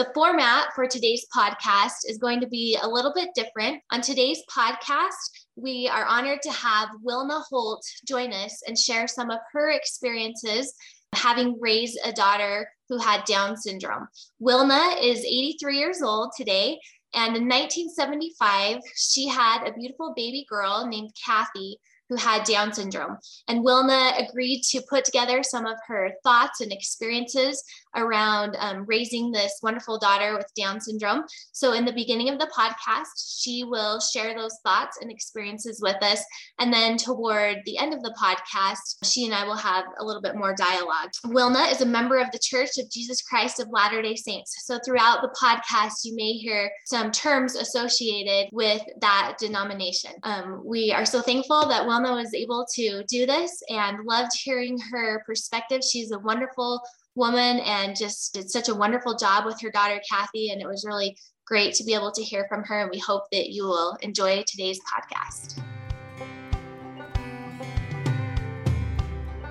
The format for today's podcast is going to be a little bit different. On today's podcast, we are honored to have Wilna Holt join us and share some of her experiences having raised a daughter who had Down syndrome. Wilna is 83 years old today. And in 1975, she had a beautiful baby girl named Kathi who had Down syndrome. And Wilna agreed to put together some of her thoughts and experiences around um, raising this wonderful daughter with Down syndrome. So, in the beginning of the podcast, she will share those thoughts and experiences with us. And then, toward the end of the podcast, she and I will have a little bit more dialogue. Wilna is a member of the Church of Jesus Christ of Latter day Saints. So, throughout the podcast, you may hear some terms associated with that denomination. Um, we are so thankful that Wilna was able to do this and loved hearing her perspective. She's a wonderful woman and just did such a wonderful job with her daughter, Kathi. And it was really great to be able to hear from her. And we hope that you will enjoy today's podcast.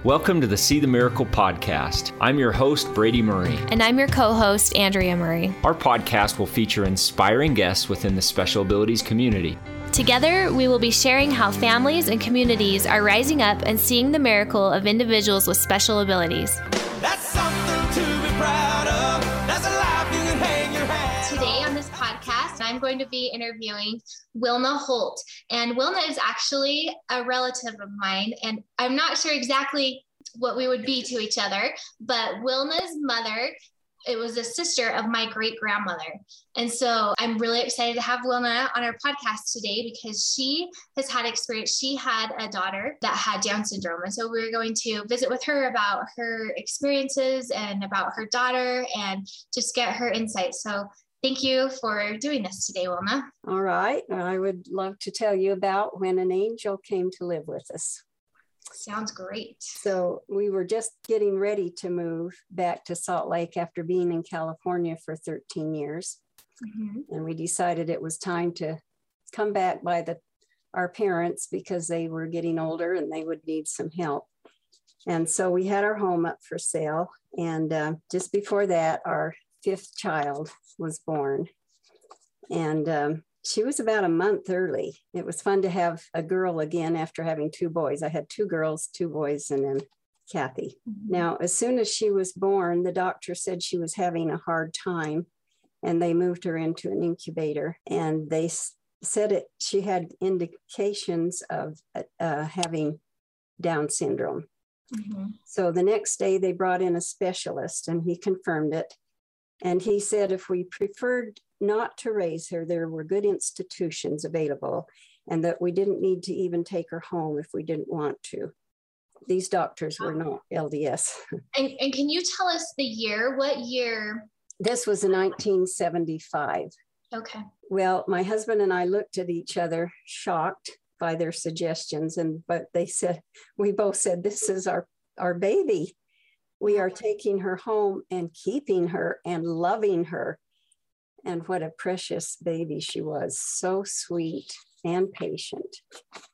Welcome to the See the Miracle podcast. I'm your host, Brady Murray. And I'm your co host, Andrea Murray. Our podcast will feature inspiring guests within the special abilities community. Together, we will be sharing how families and communities are rising up and seeing the miracle of individuals with special abilities. Today on this podcast, I'm going to be interviewing Wilna Holt. And Wilna is actually a relative of mine. And I'm not sure exactly what we would be to each other, but Wilna's mother it was a sister of my great grandmother. And so I'm really excited to have Wilna on our podcast today because she has had experience. She had a daughter that had Down syndrome. And so we're going to visit with her about her experiences and about her daughter and just get her insight. So Thank you for doing this today, Wilna. All right. I would love to tell you about when an angel came to live with us. Sounds great. So, we were just getting ready to move back to Salt Lake after being in California for 13 years. Mm-hmm. And we decided it was time to come back by the our parents because they were getting older and they would need some help. And so we had our home up for sale. And uh, just before that, our fifth child was born. And um, she was about a month early. It was fun to have a girl again after having two boys. I had two girls, two boys, and then Kathi. Mm-hmm. Now, as soon as she was born, the doctor said she was having a hard time, and they moved her into an incubator. And they s- said it. She had indications of uh, having Down syndrome. Mm-hmm. So the next day, they brought in a specialist, and he confirmed it. And he said if we preferred not to raise her, there were good institutions available, and that we didn't need to even take her home if we didn't want to. These doctors were not LDS. And, and can you tell us the year? What year? This was in 1975. Okay. Well, my husband and I looked at each other, shocked by their suggestions, and but they said we both said this is our our baby we are taking her home and keeping her and loving her. And what a precious baby she was. So sweet and patient.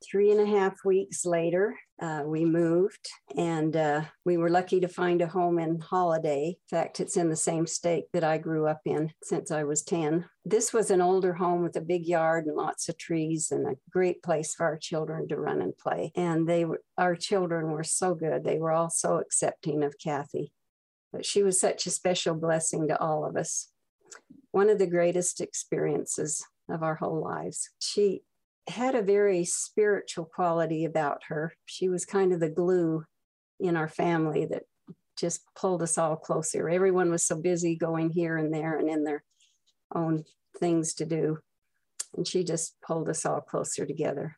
Three and a half weeks later, uh, we moved and uh, we were lucky to find a home in Holladay. In fact, it's in the same state that I grew up in since I was 10. This was an older home with a big yard and lots of trees and a great place for our children to run and play. And they were, our children were so good. They were all so accepting of Kathi. But she was such a special blessing to all of us. One of the greatest experiences of our whole lives. She had a very spiritual quality about her. She was kind of the glue in our family that just pulled us all closer. Everyone was so busy going here and there and in their own things to do. And she just pulled us all closer together.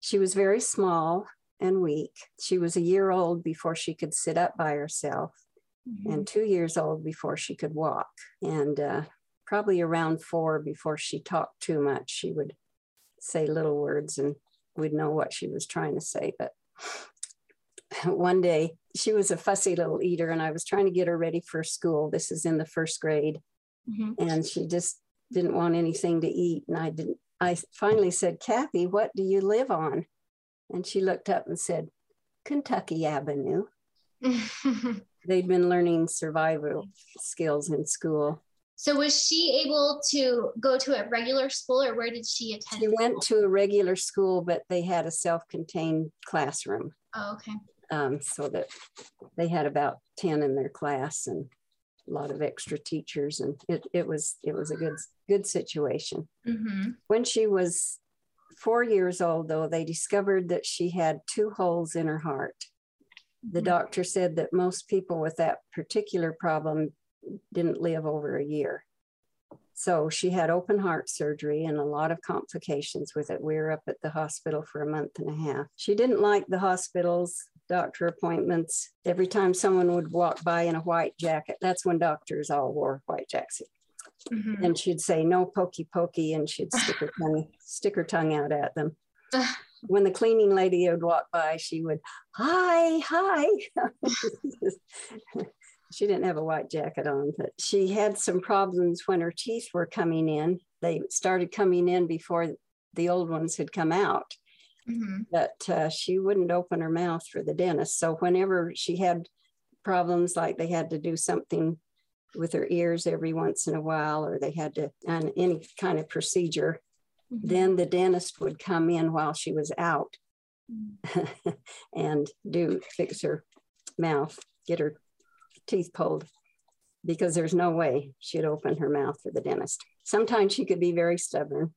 She was very small and weak. She was a year old before she could sit up by herself, mm-hmm. and two years old before she could walk. And uh, probably around four before she talked too much. She would say little words and we'd know what she was trying to say. But one day she was a fussy little eater and I was trying to get her ready for school. This is in the first grade. Mm-hmm. And she just didn't want anything to eat. And I didn't, I finally said, Kathi, what do you live on? And she looked up and said, Kentucky Avenue. They'd been learning survival skills in school. So was she able to go to a regular school or where did she attend? She went to a regular school, but they had a self-contained classroom. Oh, okay. Um, so that they had about 10 in their class and a lot of extra teachers and it, it was it was a good good situation. Mm-hmm. When she was four years old, though, they discovered that she had two holes in her heart. The doctor said that most people with that particular problem didn't live over a year. So she had open heart surgery and a lot of complications with it. We were up at the hospital for a month and a half. She didn't like the hospitals, doctor appointments. Every time someone would walk by in a white jacket, that's when doctors all wore white jackets. Mm-hmm. And she'd say, no pokey pokey, and she'd stick her tongue, stick her tongue out at them. when the cleaning lady would walk by, she would, hi, hi. she didn't have a white jacket on, but she had some problems when her teeth were coming in. They started coming in before the old ones had come out. Mm-hmm. But uh, she wouldn't open her mouth for the dentist. So whenever she had problems, like they had to do something with her ears every once in a while, or they had to, on any kind of procedure, Mm-hmm. then the dentist would come in while she was out and do fix her mouth, get her teeth pulled, because there's no way she'd open her mouth for the dentist. Sometimes she could be very stubborn.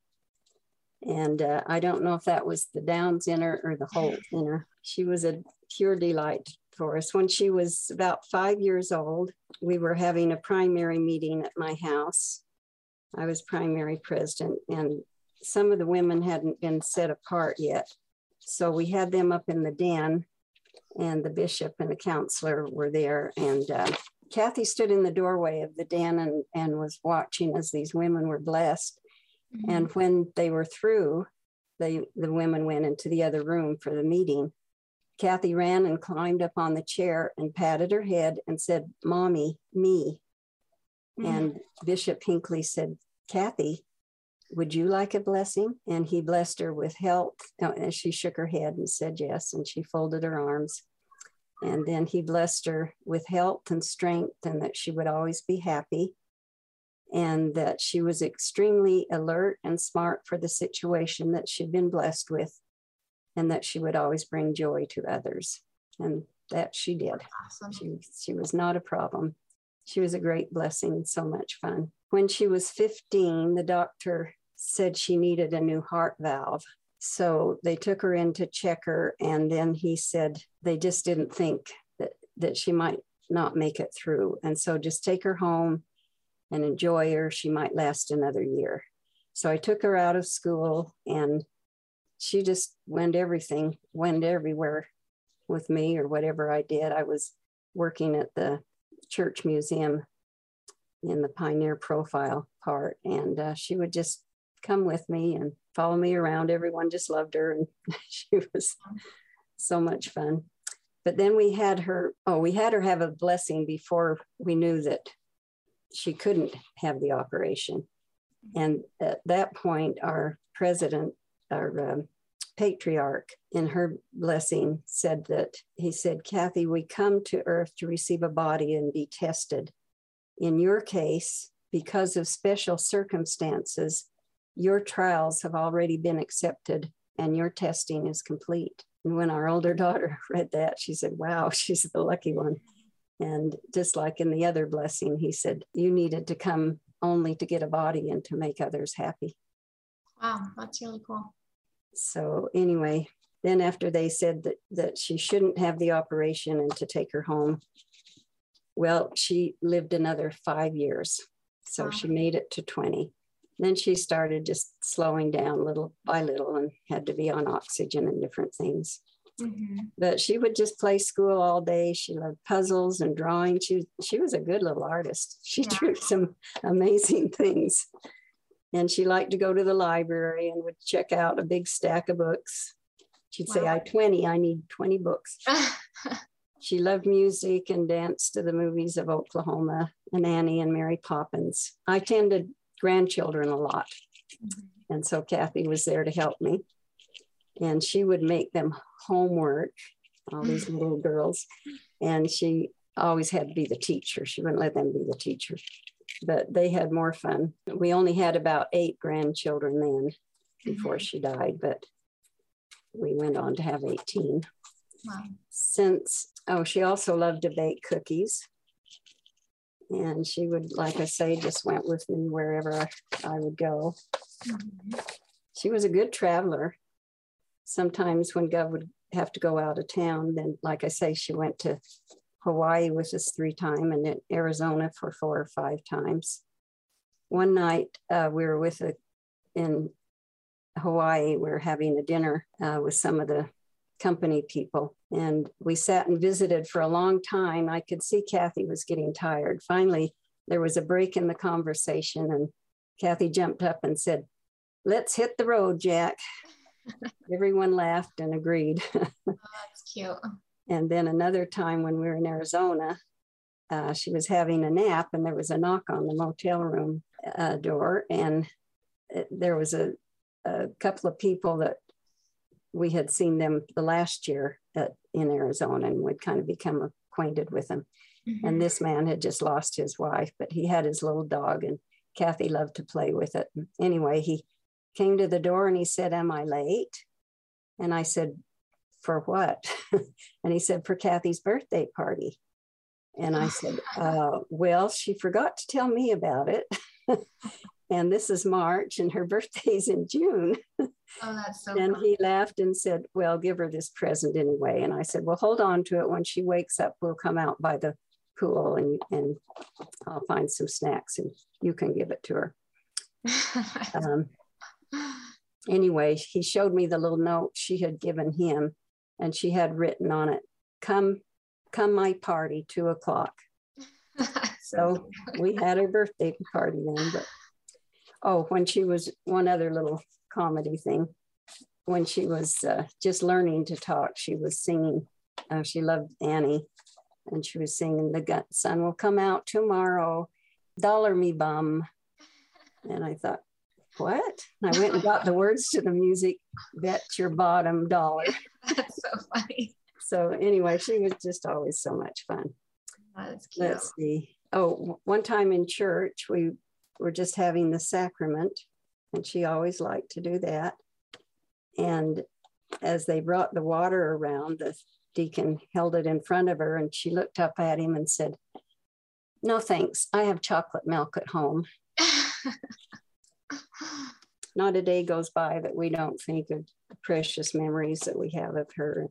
And uh, I don't know if that was the downs in her or the holes in her. She was a pure delight for us. When she was about five years old, we were having a primary meeting at my house. I was primary president, and some of the women hadn't been set apart yet. So we had them up in the den, and the bishop and the counselor were there. And uh, Kathi stood in the doorway of the den and, and was watching as these women were blessed. Mm-hmm. And when they were through, they, the women went into the other room for the meeting. Kathi ran and climbed up on the chair and patted her head and said, Mommy, me. Mm-hmm. And Bishop Hinckley said, Kathi, would you like a blessing? And he blessed her with health. Uh, and she shook her head and said yes. And she folded her arms. And then he blessed her with health and strength and that she would always be happy and that she was extremely alert and smart for the situation that she'd been blessed with and that she would always bring joy to others. And that she did. Awesome. She, she was not a problem. She was a great blessing so much fun. When she was 15, the doctor said she needed a new heart valve. So they took her in to check her. And then he said they just didn't think that, that she might not make it through. And so just take her home and enjoy her. She might last another year. So I took her out of school and she just went everything, went everywhere with me or whatever I did. I was working at the church museum in the pioneer profile part and uh, she would just come with me and follow me around. Everyone just loved her and she was so much fun. But then we had her oh we had her have a blessing before we knew that she couldn't have the operation. And at that point our president our um, patriarch in her blessing said that he said kathi we come to earth to receive a body and be tested. In your case because of special circumstances your trials have already been accepted and your testing is complete and when our older daughter read that she said wow she's the lucky one and just like in the other blessing he said you needed to come only to get a body and to make others happy Wow, that's really cool. so anyway, then after they said that that she shouldn't have the operation and to take her home, well, she lived another five years. So Wow. she made it to 20. Then she started just slowing down little by little and had to be on oxygen and different things. Mhm. But she would just play school all day. She loved puzzles and drawing. She, she was a good little artist. She Yeah. drew some amazing things. And she liked to go to the library and would check out a big stack of books. She'd say, I 20, I need 20 books. She loved music and danced to the movies of Oklahoma and Annie and Mary Poppins. I tended grandchildren a lot. And so Kathi was there to help me. And she would make them homework, all these little girls. And she always had to be the teacher. She wouldn't let them be the teacher. but they had more fun. We only had about eight grandchildren then before mm-hmm. she died, but we went on to have 18. Wow. Since, oh, she also loved to bake cookies. And she would, like I say, just went with me wherever I, would go. Mm-hmm. She was a good traveler. Sometimes when Gov would have to go out of town, then, like I say, she went to Hawaii with us three times and in Arizona for four or five times. One night uh, we were with a, in Hawaii, we were having a dinner uh, with some of the company people. And we sat and visited for a long time. I could see Kathi was getting tired. Finally, there was a break in the conversation, and Kathi jumped up and said, Let's hit the road, Jack. Everyone laughed and agreed. oh, that's cute. And then another time when we were in Arizona, uh, she was having a nap and there was a knock on the motel room uh, door. And it, there was a, a couple of people that we had seen them the last year at, in Arizona and would kind of become acquainted with them. Mm-hmm. And this man had just lost his wife, but he had his little dog, and Kathi loved to play with it. Anyway, he came to the door and he said, Am I late? And I said, For what? and he said, For Kathi's birthday party. And I said, uh, Well, she forgot to tell me about it. and this is March, and her birthday's in June. Oh, that's so. and he laughed and said, "Well, give her this present anyway." And I said, "Well, hold on to it. When she wakes up, we'll come out by the pool, and and I'll find some snacks, and you can give it to her." um, anyway, he showed me the little note she had given him, and she had written on it, "Come, come my party, two o'clock." so we had her birthday party then, but oh, when she was one other little comedy thing. When she was uh, just learning to talk, she was singing. Uh, she loved Annie, and she was singing, "The sun will come out tomorrow, dollar me bum." And I thought, what? And I went and got the words to the music. Bet your bottom dollar. That's so funny. So anyway, she was just always so much fun. That's cute. Let's see. Oh, one time in church, we were just having the sacrament, and she always liked to do that. And as they brought the water around, the deacon held it in front of her and she looked up at him and said, No thanks, I have chocolate milk at home. Not a day goes by that we don't think of the precious memories that we have of her.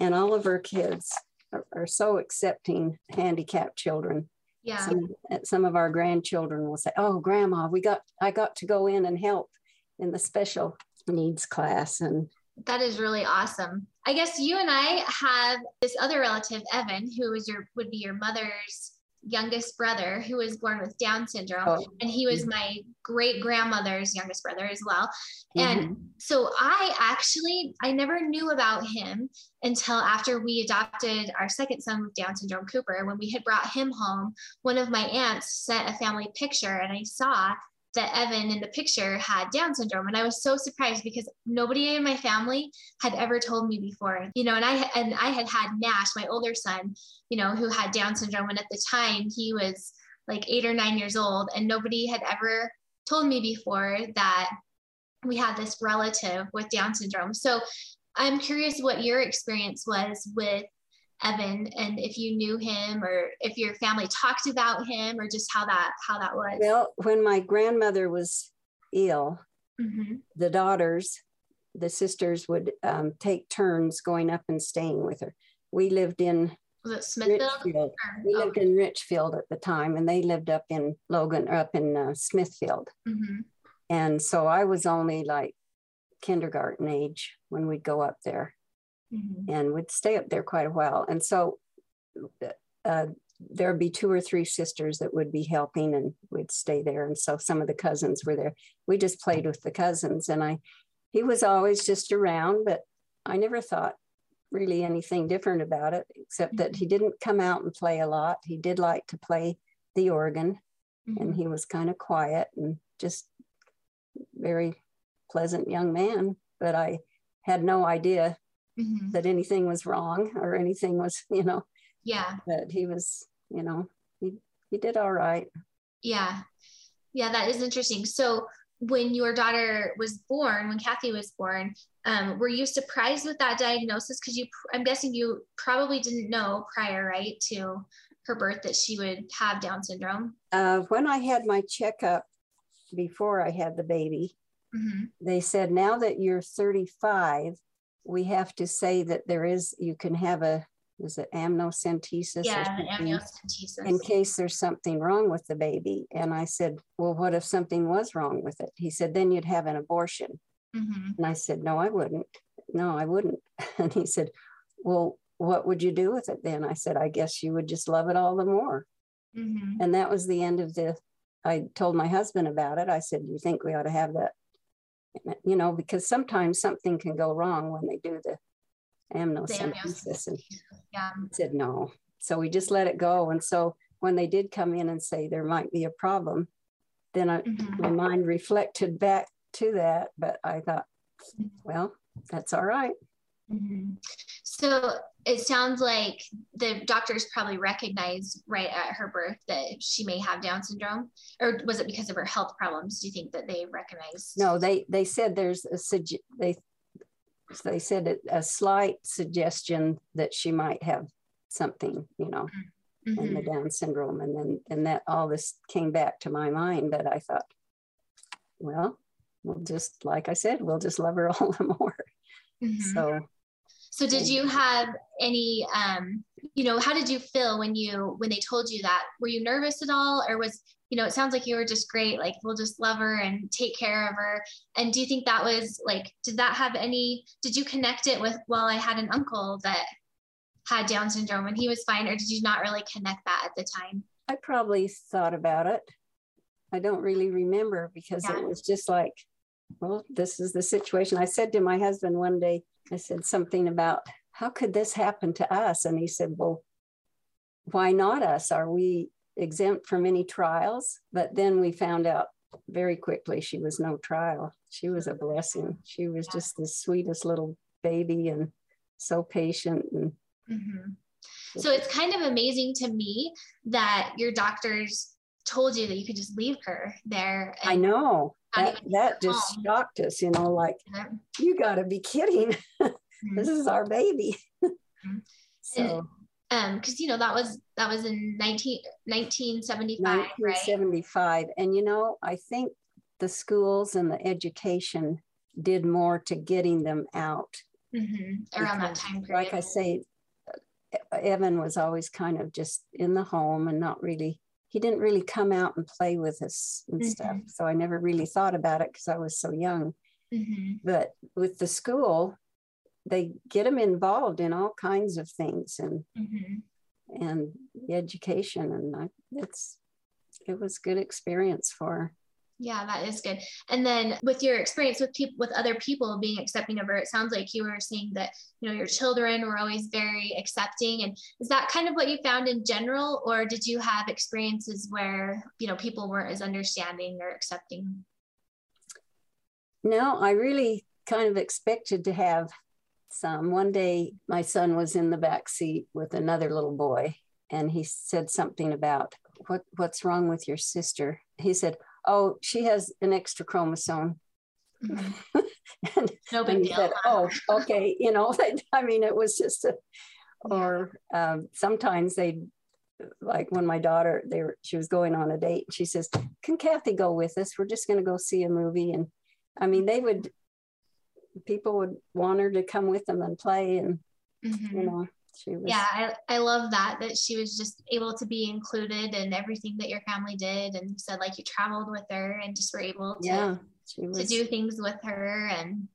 And, all of her kids are, are so accepting handicapped children yeah. Some, some of our grandchildren will say oh grandma we got i got to go in and help in the special needs class and that is really awesome. I guess you and i have this other relative evan who is your would be your mother's youngest brother who was born with Down syndrome, oh. and he was my great grandmother's youngest brother as well. And mm-hmm. so I actually I never knew about him until after we adopted our second son with Down syndrome, Cooper. When we had brought him home, one of my aunts sent a family picture, and I saw that Evan in the picture had Down syndrome. And I was so surprised because nobody in my family had ever told me before, you know, and I, and I had had Nash, my older son, you know, who had Down syndrome. And at the time he was like eight or nine years old and nobody had ever told me before that we had this relative with Down syndrome. So I'm curious what your experience was with Evan and if you knew him or if your family talked about him or just how that how that was. Well, when my grandmother was ill, mm-hmm. the daughters, the sisters would um, take turns going up and staying with her. We lived in was it Smithfield? Richfield. We lived in Richfield at the time, and they lived up in Logan or up in uh, Smithfield. Mm-hmm. And so I was only like kindergarten age when we'd go up there mm-hmm. and would stay up there quite a while. And so uh, there'd be two or three sisters that would be helping and we'd stay there. And so some of the cousins were there. We just played with the cousins and I, he was always just around, but I never thought really anything different about it, except that he mm-hmm. didn't come out and play a lot. He did like to play the organ mm-hmm. and he was kind of quiet and just very pleasant young man. But I had no idea mm-hmm. that anything was wrong or anything was, you know, yeah, that he was, you know, he, he did all right. Yeah. Yeah, that is interesting. So when your daughter was born, when Kathi was born, um, were you surprised with that diagnosis? Because you, I'm guessing you probably didn't know prior, right, to her birth that she would have Down syndrome. Uh, when I had my checkup before I had the baby, mm-hmm. they said now that you're 35, we have to say that there is you can have a is it amniocentesis? Yeah, amniocentesis. In case there's something wrong with the baby. And I said, Well, what if something was wrong with it? He said, Then you'd have an abortion. Mm-hmm. And I said, No, I wouldn't. No, I wouldn't. And he said, Well, what would you do with it then? I said, I guess you would just love it all the more. Mm-hmm. And that was the end of the. I told my husband about it. I said, You think we ought to have that? You know, because sometimes something can go wrong when they do the amniocentesis. And yeah. said no. So we just let it go. And so when they did come in and say there might be a problem, then I, mm-hmm. my mind reflected back to that. But I thought, well, that's all right. mm-hmm. So it sounds like the doctors probably recognized right at her birth that she may have Down syndrome, or was it because of her health problems? Do you think that they recognized? No, they they said there's a they they said a slight suggestion that she might have something, you know, mm-hmm. in the Down syndrome. And then, and that all this came back to my mind. But I thought, well, we'll just, like I said, we'll just love her all the more. Mm-hmm. So, so did you have any, um, you know, how did you feel when you, when they told you that? Were you nervous at all? Or was, you know, it sounds like you were just great. Like, we'll just love her and take care of her. And do you think that was like, did that have any, did you connect it with, well, I had an uncle that had Down syndrome and he was fine, or did you not really connect that at the time? I probably thought about it. I don't really remember because yeah. it was just like, well, this is the situation. I said to my husband one day, I said something about, how could this happen to us? And he said, well, why not us? Are we exempt from any trials. But then we found out very quickly she was no trial. She was a blessing. She was just the sweetest little baby and so patient and mm-hmm. so it's kind of amazing to me that your doctors told you that you could just leave her there i know that, that just shocked us you know like you got to be kidding mm-hmm. this is our baby mm-hmm. so um because you know that was that was in 19, 1975 1975 right? and you know i think the schools and the education did more to getting them out mm-hmm. around because, that time period like i say evan was always kind of just in the home and not really he didn't really come out and play with us and mm-hmm. stuff so i never really thought about it because i was so young mm-hmm. but with the school they get them involved in all kinds of things and mm-hmm. and the education and I, it's it was good experience for yeah that is good and then with your experience with people with other people being accepting of her it sounds like you were saying that you know your children were always very accepting and is that kind of what you found in general or did you have experiences where you know people weren't as understanding or accepting no i really kind of expected to have some. One day, my son was in the back seat with another little boy, and he said something about what what's wrong with your sister. He said, "Oh, she has an extra chromosome." Mm-hmm. and, no big deal. Said, oh, okay. You know, I mean, it was just a, or um, sometimes they like when my daughter they were she was going on a date and she says can kathi go with us we're just going to go see a movie and i mean they would people would want her to come with them and play and mm-hmm. you know she was yeah I, I love that that she was just able to be included in everything that your family did and said like you traveled with her and just were able to, yeah, was... to do things with her. And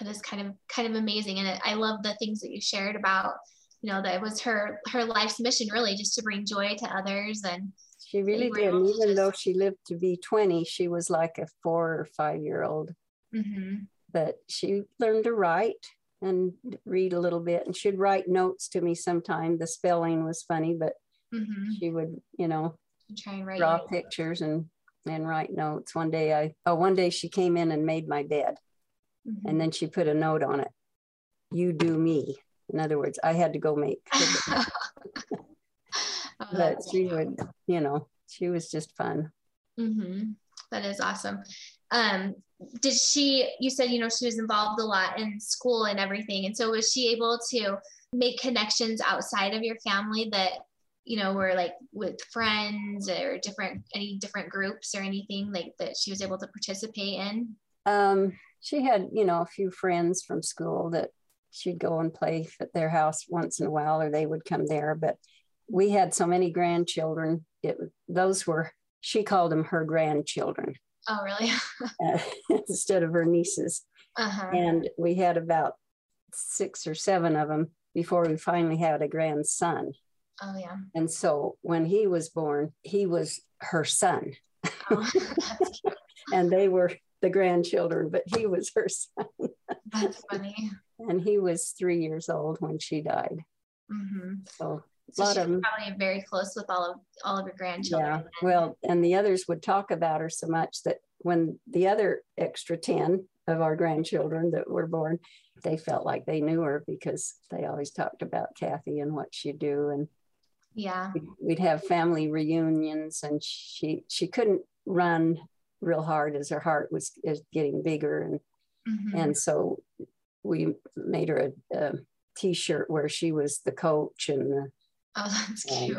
it is kind of kind of amazing. And it, i love the things that you shared about you know that it was her her life's mission really just to bring joy to others. And she really did. and even just... though she lived to be 20 she was like a four or five year old mm-hmm. But she learned to write and read a little bit and she'd write notes to me sometime the spelling was funny but mm-hmm. she would you know try and write draw pictures and and write notes one day i oh one day she came in and made my bed mm-hmm. and then she put a note on it you do me in other words i had to go make oh, but she would you know she was just fun. Mm-hmm. That is awesome. Um, did she, you said, you know, she was involved a lot in school and everything. And so was she able to make connections outside of your family that, you know, were like with friends or different, any different groups or anything like that she was able to participate in? Um, she had, you know, a few friends from school that she'd go and play at their house once in a while, or they would come there. But we had so many grandchildren. It, those were, she called them her grandchildren. Oh, really? uh, instead of her nieces. Uh-huh. And we had about six or seven of them before we finally had a grandson. Oh, yeah. And so when he was born, he was her son. Oh, and they were the grandchildren, but he was her son. That's funny. And he was three years old when she died. Mm-hmm. So a she's of probably very close with all of all of your grandchildren. Yeah. Well, and the others would talk about her so much that when the other extra 10 of our grandchildren that were born, they felt like they knew her because they always talked about Kathi and what she'd do. And yeah, we'd have family reunions and she she couldn't run real hard as her heart was is getting bigger and mm-hmm. and so we made her a, a t-shirt where she was the coach and the Oh, that's cute.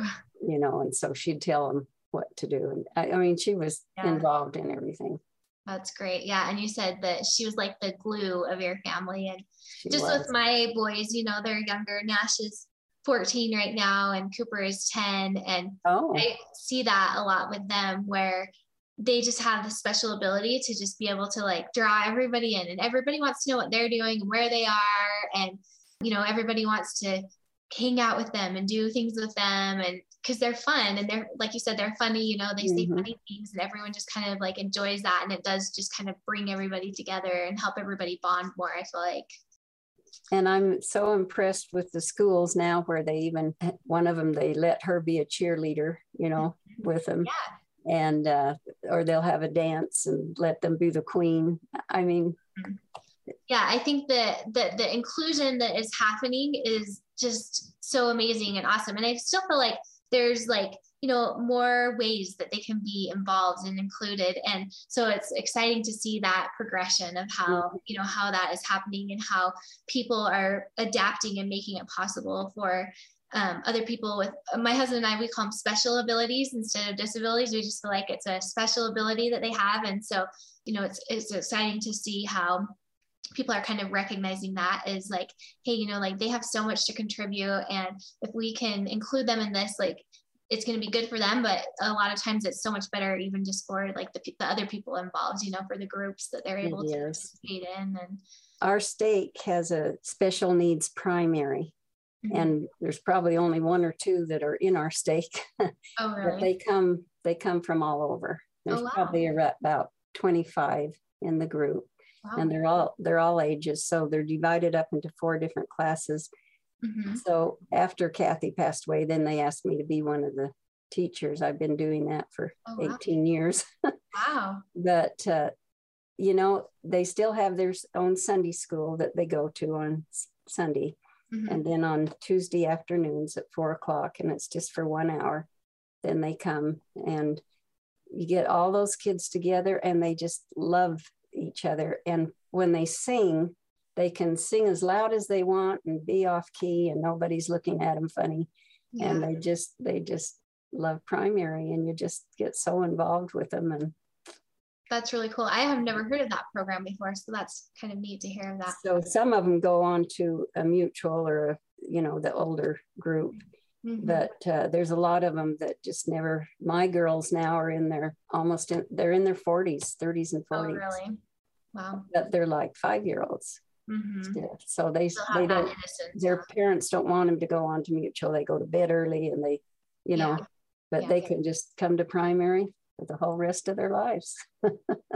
you know, and so she'd tell them what to do. And I, I mean, she was yeah. involved in everything. That's great. Yeah. And you said that she was like the glue of your family. And she just was. with my boys, you know, they're younger. Nash is 14 right now and Cooper is 10. And oh. I see that a lot with them where they just have the special ability to just be able to like draw everybody in and everybody wants to know what they're doing and where they are. And, you know, everybody wants to hang out with them and do things with them and because they're fun and they're like you said they're funny you know they mm-hmm. say funny things and everyone just kind of like enjoys that and it does just kind of bring everybody together and help everybody bond more i feel like and i'm so impressed with the schools now where they even one of them they let her be a cheerleader you know with them yeah. and uh, or they'll have a dance and let them be the queen i mean mm-hmm. yeah i think that the, the inclusion that is happening is just so amazing and awesome. And I still feel like there's like, you know, more ways that they can be involved and included. And so it's exciting to see that progression of how, you know, how that is happening and how people are adapting and making it possible for um, other people with my husband and I, we call them special abilities instead of disabilities. We just feel like it's a special ability that they have. And so, you know, it's, it's exciting to see how people are kind of recognizing that is like hey you know like they have so much to contribute and if we can include them in this like it's going to be good for them but a lot of times it's so much better even just for like the, the other people involved you know for the groups that they're able to participate in and our stake has a special needs primary mm-hmm. and there's probably only one or two that are in our stake oh really? but they come they come from all over there's oh, wow. probably about 25 in the group Wow. And they're all they're all ages, so they're divided up into four different classes. Mm-hmm. So after Kathi passed away, then they asked me to be one of the teachers. I've been doing that for oh, wow. 18 years. wow. But uh, you know, they still have their own Sunday school that they go to on Sunday. Mm-hmm. And then on Tuesday afternoons at four o'clock, and it's just for one hour. Then they come and you get all those kids together and they just love each other. And when they sing, they can sing as loud as they want and be off key and nobody's looking at them funny. Yeah. And they just, they just love primary and you just get so involved with them. And that's really cool. I have never heard of that program before. So that's kind of neat to hear of that. So some of them go on to a mutual or a, you know, the older group. Mm-hmm. But uh, there's a lot of them that just never. My girls now are in their almost in, they're in their 40s, 30s, and 40s. Oh, really? Wow. But they're like five year olds. Mm-hmm. So they they don't their parents don't want them to go on to mutual. They go to bed early and they, you know, yeah. but yeah. they can just come to primary for the whole rest of their lives.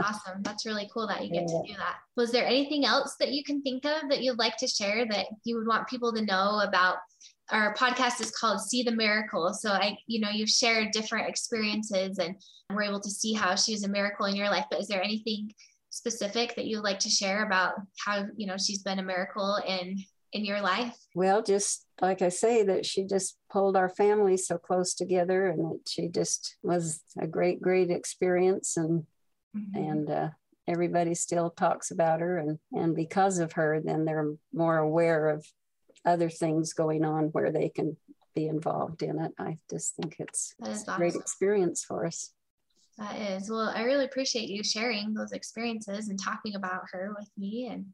awesome. That's really cool that you get yeah. to do that. Was there anything else that you can think of that you'd like to share that you would want people to know about our podcast is called See the Miracle. So I, you know, you've shared different experiences and we're able to see how she's a miracle in your life. But is there anything specific that you'd like to share about how, you know, she's been a miracle in in your life? Well, just like I say, that she just pulled our family so close together, and that she just was a great, great experience, and mm-hmm. and uh, everybody still talks about her, and and because of her, then they're more aware of other things going on where they can be involved in it. I just think it's, it's a great experience for us. That is. Well, I really appreciate you sharing those experiences and talking about her with me. And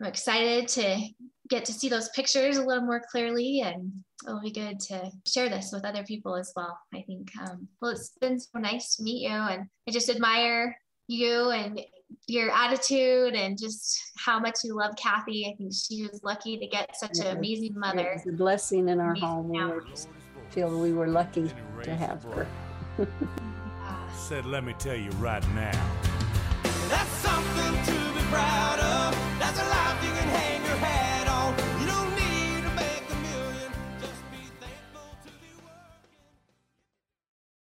I'm excited to get to see those pictures a little more clearly. And it'll be good to share this with other people as well. I think, um, well, it's been so nice to meet you. And I just admire you and your attitude and just how much you love Kathi. I think she was lucky to get such yeah, an amazing mother. It's a blessing in our amazing home. We feel we were lucky to have her. Said, let me tell you right now. That's something to be proud of.